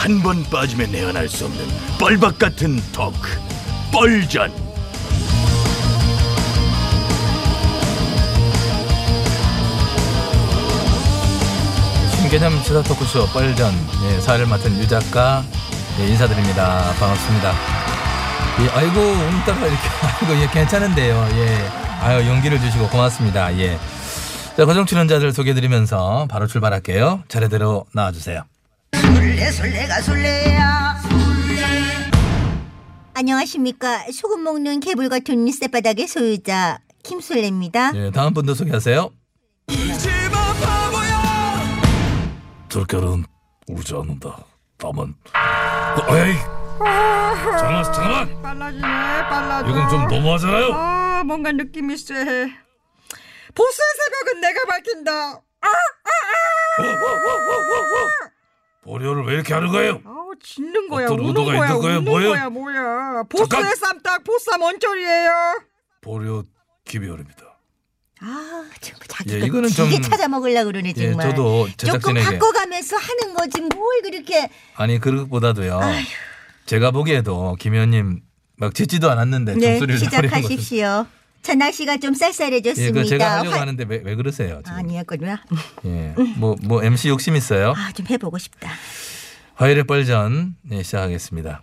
한 번 빠지면 내안할 수 없는 뻘박 같은 토크 뻘전 신개념 시사 토크쇼 뻘전 예, 사회를 맡은 유 작가 예, 인사드립니다. 반갑습니다. 예, 아이고 오늘따라 이렇게 아이고 예, 괜찮은데요. 예, 아유 용기를 주시고 고맙습니다. 예. 자 고정 출연자들 소개드리면서 바로 출발할게요. 차례대로 나와주세요. 술래 술래가 술래야. 안녕하십니까. 소금 먹는 개불 같은 쌔바닥의 소유자 김술래입니다. 예, 다음 분도 소개하세요. 저렇게는 울지 않는다. 다만. 에이! 잠깐만 잠깐만! 빨라지네 빨라져. 이건 좀 너무하잖아요. 아 뭔가 느낌이 쎄. 보스의 새벽은 내가 밝힌다 보려를 왜 이렇게 하는 거예요 아우 짖는 거야 어떤 우는 의도가 거야 있는 거예요? 우는 뭐예요? 거야 뭐야 보스의 잠깐! 쌈딱 보쌈 원철이에요 보려 김여름이다 아 정말 자기 예, 거 이거는 좀- 찾아 먹으려 그러네 예, 정말 저도 조금 제작진에게 바꿔가면서 하는 거지 뭘 그렇게 아니 그것보다도요. 제가 보기에도 김 의원님 막 짖지도 않았는데 네 종소리를 부리는 것은- 시작하십시오 자 날씨가 좀 예, 쌀쌀해졌습니다 그 제가 하려고 화- 하는데 왜, 왜 그러세요? 지금? 아니었거든요 예, 뭐, 뭐, MC 욕심 있어요? 아 좀 해보고 싶다 화요일의 뻘전, 네, 시작하겠습니다.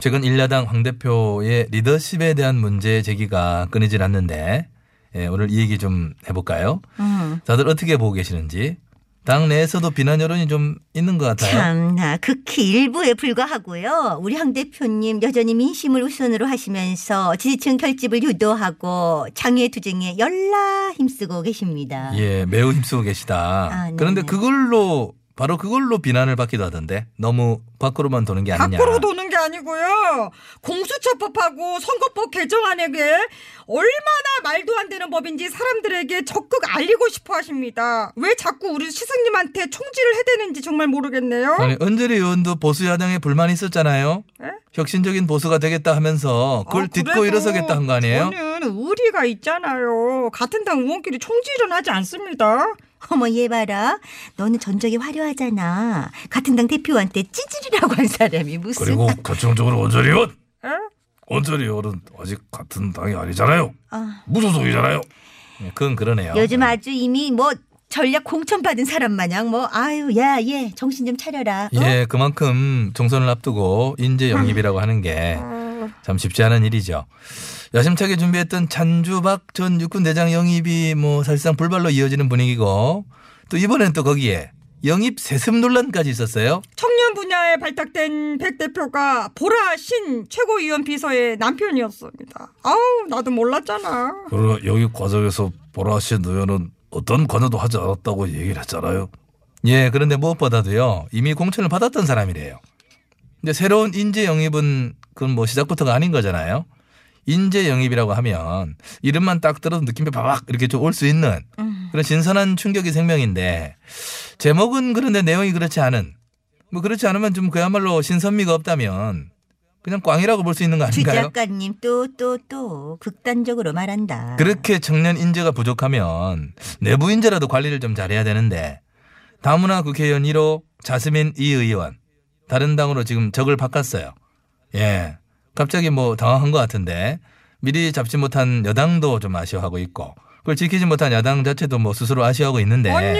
최근 일야당 황 대표의 리더십에 대한 문제 제기가 끊이질 않는데, 예, 오늘 이 얘기 좀 해볼까요? 음. 다들 어떻게 보고 계시는지. 당 내에서도 비난 여론이 좀 있는 것 같아요. 참나 극히 일부에 불과하고요. 우리 황 대표님 여전히 민심을 우선으로 하시면서 지지층 결집을 유도하고 장애 투쟁에 열라 힘쓰고 계십니다. 예, 매우 힘쓰고 계시다. 아, 네, 그런데 네. 그걸로, 바로 그걸로 비난을 받기도 하던데, 너무 밖으로만 도는 게 아니냐. 밖으로 도는 게 아니고요 공수처법하고 선거법 개정안에게 얼마나 말도 안 되는 법인지 사람들에게 적극 알리고 싶어 하십니다 왜 자꾸 우리 스승님한테 총질을 해대는지 정말 모르겠네요 아니, 은재리 의원도 보수 야당에 불만이 있었잖아요. 에? 혁신적인 보수가 되겠다 하면서 그걸 아, 딛고 일어서겠다 한 거 아니에요? 저는 의리가 있잖아요. 같은 당 의원끼리 총질은 하지 않습니다. 어머 얘 봐라. 너는 전적이 화려하잖아. 같은 당 대표한테 찌질이라고 한 사람이 무슨 그리고 결정적으로 원철이 의원 에? 원철이 의원은 아직 같은 당이 아니잖아요 아, 무소속이잖아요 예, 그건 그러네요. 요즘 아주 이미 뭐 전략 공천 받은 사람 마냥 뭐 아유 야 얘 정신 좀 차려라. 어? 예, 그만큼 총선을 앞두고 인재 영입이라고 하는 게 참 쉽지 않은 일이죠. 야심차게 준비했던 찬주박 전 육군 대장 영입이 뭐 사실상 불발로 이어지는 분위기고 또 이번엔 또 거기에 영입 세습 논란까지 있었어요. 청년 분야에 발탁된 백 대표가 보라 신 최고위원 비서의 남편이었습니다. 아우 나도 몰랐잖아. 그리고 여기 과정에서 보라씨 의원은 어떤 관여도 하지 않았다고 얘기를 했잖아요 예, 그런데 무엇보다도요 이미 공천을 받았던 사람이래요. 근데 새로운 인재 영입은 그건 뭐 시작부터가 아닌 거잖아요. 인재 영입이라고 하면 이름만 딱 들어도 느낌이 바박 이렇게 좀 올 수 있는 그런 신선한 충격이 생명인데 제목은 그런데 내용이 그렇지 않은 뭐 그렇지 않으면 좀 그야말로 신선미가 없다면 그냥 꽝이라고 볼 수 있는 거주 아닌가요? 작가님 또 또 또 극단적으로 말한다. 그렇게 청년 인재가 부족하면 내부 인재라도 관리를 좀 잘해야 되는데 다문화 국회의원 1호 자스민 이 의원 다른 당으로 지금 적을 바꿨어요. 예. 갑자기 뭐 당황한 것 같은데 미리 잡지 못한 여당도 좀 아쉬워하고 있고 그걸 지키지 못한 야당 자체도 뭐 스스로 아쉬워하고 있는데 언니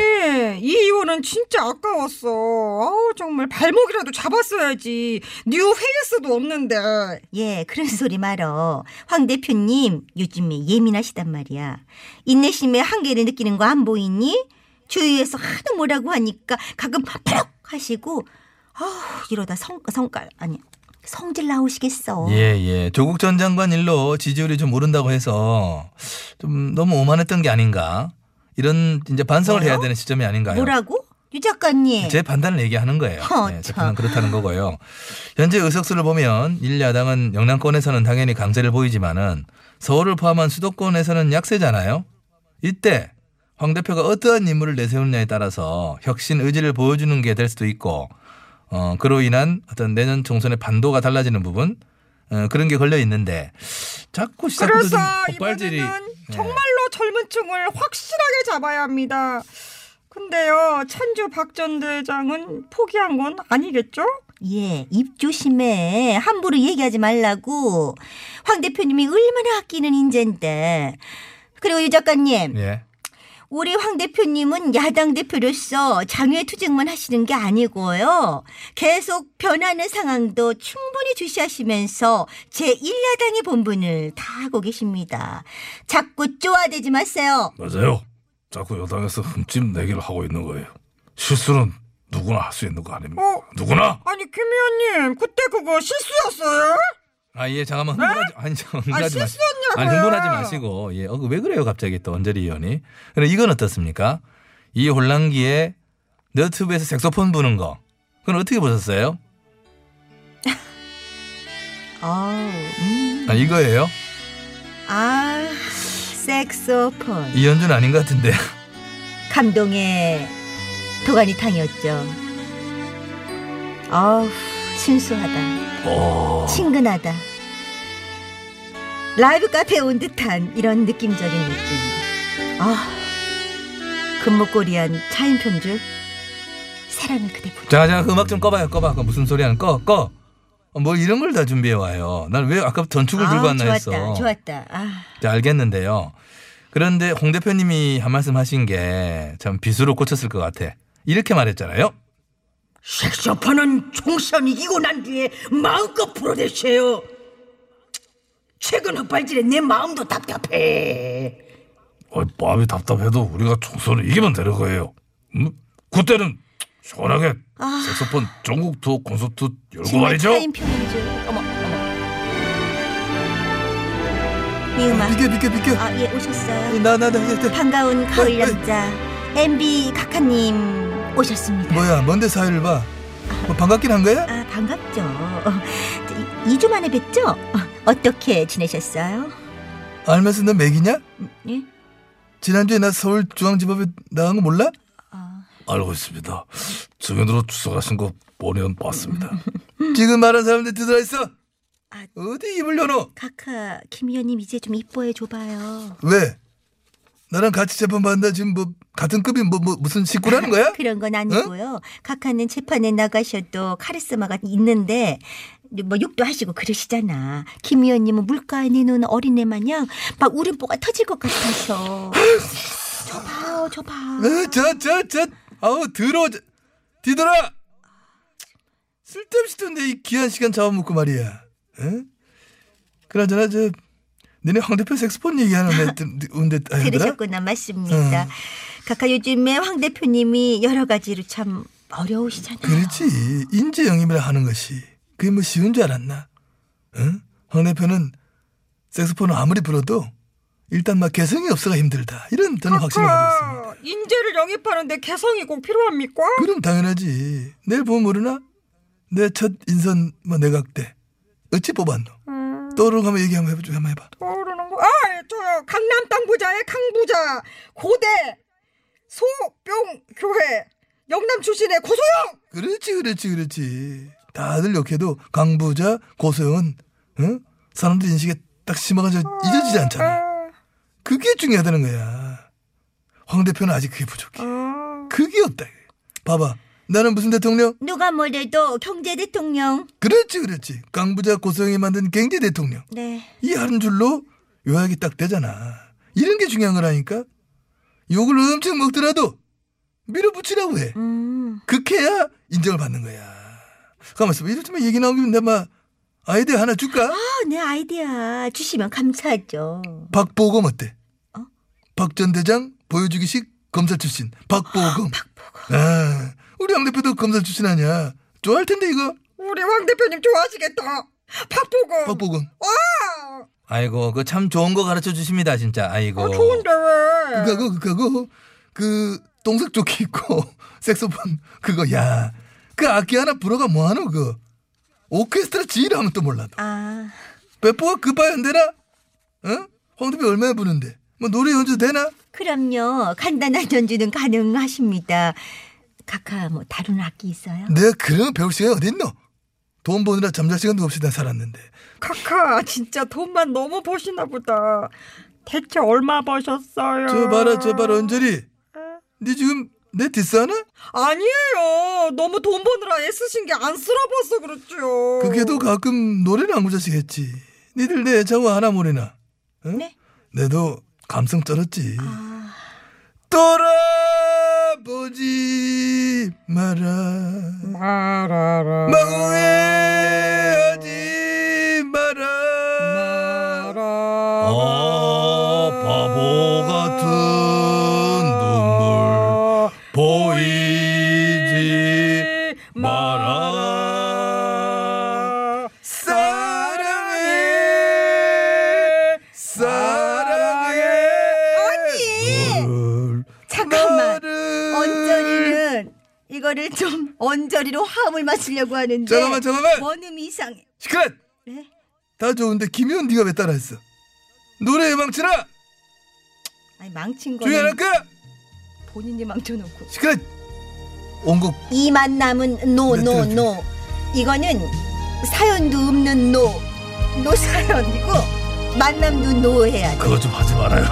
이 이혼은 진짜 아까웠어. 아우 정말 발목이라도 잡았어야지. 뉴 페이스도 없는데. 예, 그런 소리 말어. 황 대표님, 요즘에 예민하시단 말이야. 인내심의 한계를 느끼는 거 안 보이니? 주위에서 하도 뭐라고 하니까 가끔 버럭 하시고, 아우, 이러다 성, 성깔, 아니, 성질 나오시겠어. 예, 예. 조국 전 장관 일로 지지율이 좀 오른다고 해서 좀 너무 오만했던 게 아닌가. 이런 이제 반성을 해야 뭐요? 되는 시점이 아닌가요? 뭐라고? 유 작가님. 제 판단을 얘기하는 거예요. 허, 네, 제 참. 판단 그렇다는 거고요. 현재 의석수를 보면 일야당은 영남권에서는 당연히 강세를 보이지만은 서울을 포함한 수도권에서는 약세잖아요. 이때 황 대표가 어떠한 인물을 내세우느냐에 따라서 혁신 의지를 보여주는 게 될 수도 있고 어, 그로 인한 어떤 내년 총선의 반도가 달라지는 부분 어, 그런 게 걸려 있는데 자꾸 시작부터 좀 폭발질이 이번에는 네. 정말로 젊은 층을 확실하게 잡아야 합니다. 근데요, 찬주 박 전 대장은 포기한 건 아니겠죠? 예, 입 조심해. 함부로 얘기하지 말라고. 황 대표님이 얼마나 아끼는 인재인데. 그리고 유 작가님, 예. 우리 황 대표님은 야당 대표로서 장외 투쟁만 하시는 게 아니고요. 계속 변하는 상황도 충분히 주시하시면서 제1야당의 본분을 다 하고 계십니다. 자꾸 쪼아대지 마세요. 맞아요. 자꾸 여당에서 흠집 내기를 하고 있는 거예요. 실수는 누구나 할 수 있는 거 아닙니까? 어? 누구나. 아니, 김 의원님, 그때 그거 실수였어요? 아, 예, 잠깐만 흥분하지, 아니, 저 흥분하지 마. 네? 실수였냐고요? 아니, 흥분하지 마시고, 예, 어, 왜 그래요, 갑자기 또 언저리 의원이? 그럼 이건 어떻습니까? 이 혼란기에 너튜브에서 색소폰 부는 거, 그건 어떻게 보셨어요? 어우, 음. 아, 이거예요? 아, 색소폰. 이현준 아닌 것 같은데. 감동의 도가니탕이었죠. 아우, 순수하다. 어, 친근하다. 라이브 카페에 온 듯한 이런 느낌적인 느낌. 아, 금목걸이한 차인평줄 사랑을 그대 부르. 자, 자, 그 음악 좀 꺼봐요, 꺼봐. 그 무슨 소리 하는 꺼, 꺼. 어, 뭐 이런 걸 다 준비해 와요. 난 왜 아까부터 전축을 들고 왔나 좋았다, 했어. 좋았다. 아, 자, 알겠는데요. 그런데 홍 대표님이 한 말씀 하신 게 참 비수로 꽂혔을 것 같아. 이렇게 말했잖아요. 색소폰은 총선 이기고 난 뒤에 마음껏 풀어대세요. 최근 흑발질에 내 마음도 답답해. 어, 마음이 답답해도 우리가 총선을 이기면 되는 거예요. 음? 그때는 시원하게 색소폰 전국 투어 콘서트 열고 말이죠. 어머, 어머. 음악. 비켜, 비켜, 비켜. 아, 예, 오셨어요. 나, 나, 나, 나, 반가운 가을 어, 어. 남자 MB 카카님 오셨습니다. 뭐야, 뭔데 사회를 봐? 뭐 반갑긴 한 거야? 아 반갑죠. 어, 2주 만에 뵙죠? 어, 어떻게 지내셨어요? 알면서 너 맥이냐? 예? 지난주에 나 서울중앙지법에 나간 거 몰라? 알고 있습니다. 증인으로 출석하신 거 본의원 봤습니다. 지금 말한 사람들 들어와 있어. 아. 어디 입을 열어? 카카 김 의원님 이제 좀 이뻐해 줘봐요. 왜? 나랑 같이 재판 받는다 지금 뭐 같은 급이 뭐, 뭐 무슨 식구라는 거야? 그런 건 아니고요. 카카는 재판에 나가셔도 카리스마가 있는데 뭐 욕도 하시고 그러시잖아. 김 의원님은 물가에 내놓은 어린애 마냥 막 울음보가 터질 것 같아서. 저 봐요, 저 봐. 어, 저, 저, 저, 아우. 저, 뒤돌아! 쓸데없이 이 귀한 시간 잡아먹고 말이야. 응? 그나저나, 저, 너네 황 대표 색소폰 얘기하는 데데 아니더라? 들으셨구나 맞습니다. 응. 카카 요즘에 황 대표님이 여러 가지로 참 어려우시잖아요. 그렇지. 인재 영입을 하는 것이. 그게 뭐 쉬운 줄 알았나? 응? 황 대표는 색소폰을 아무리 불어도 일단 막 개성이 없어가 힘들다. 이런 저는 확신을 가지고 있습니다. 인재를 영입하는데 개성이 꼭 필요합니까? 그럼 당연하지. 내일 보면 모르나? 내 첫 인선 뭐 내각 때 어찌 뽑았노? 음, 떠오르는 거 한번 얘기 한번 해보자. 한번 해봐. 떠오르는 거. 아, 저 강남 땅 부자의 강부자 고대 소뿅 교회 영남 출신의 고소영. 그렇지, 그렇지, 그렇지. 다들 욕해도 강부자 고소영은 응? 사람들 인식에 딱 심어가지고 잊어지지 않잖아. 아, 그게 중요하다는 거야. 황 대표는 아직 그게 부족해. 아. 그게 없다. 봐봐. 나는 무슨 대통령? 누가 뭐래도 경제 대통령. 그렇지, 그렇지. 강부자 고소영이 만든 경제 대통령. 네. 이 한 줄로 요약이 딱 되잖아. 이런 게 중요한 거라니까. 욕을 엄청 먹더라도 밀어붙이라고 해. 음. 그렇게야 인정을 받는 거야. 가만있어 봐. 이렇지만 얘기 나온 김에 내가 아이디어 하나 줄까? 아, 내 아이디어 주시면 감사하죠. 박보검 어때? 어? 박전 대장 보여주기식 검사 출신 박보검. 아, 우리 양 대표도 검사 출신 아니야. 좋아할 텐데 이거. 우리 황 대표님 좋아하시겠다. 박보검. 박보검. 아, 아이고 그 참 좋은 거 가르쳐 주십니다 진짜. 아이고. 아, 좋은데 왜? 그거 그거 그 똥색 조끼 입고 색소폰 그거 야. 그 악기 하나 불어가 뭐하노 그. 오케스트라 지휘를 하면 또 몰라도. 아, 배포가 급하야 안 되나? 어? 황 대표 얼마나 부는데? 뭐 노래 연주 되나? 그럼요. 간단한 연주는 가능하십니다. 카카 뭐 다른 악기 있어요? 내가 그런 거 배울 시간이 어딨노? 돈 버느라 잠잘 시간도 없이 나 살았는데. 카카 진짜 돈만 너무 버시나 보다. 대체 얼마 버셨어요? 저 봐라, 저 봐라, 언저리. 네 지금 내 디스하나? 아니에요. 너무 돈 버느라 애쓰신 게 안쓰러워서 그렇죠. 그게도 가끔 노래는 안 구자시겠지. 니들 내 장화 하나 모르나? 응? 네? 내도 감성 쩔었지. 아, 돌아보지 마라. 마라라. 이거를 좀 언저리로 화음을 맞추려고 하는데 잠깐만, 잠깐만. 원음이 이상해. 시끄러. 네? 다 좋은데 김희원 네가 왜 따라했어? 노래 망치라. 아니 망친 조용히 안 거는 할까? 본인이 망쳐놓고 시끄러. 온곡 이 만 남은 노 네, 노 들어줘. 노 이거는 사연도 없는 노 노사연이고 만남도 노 해야 돼 그거 좀 하지 말아요.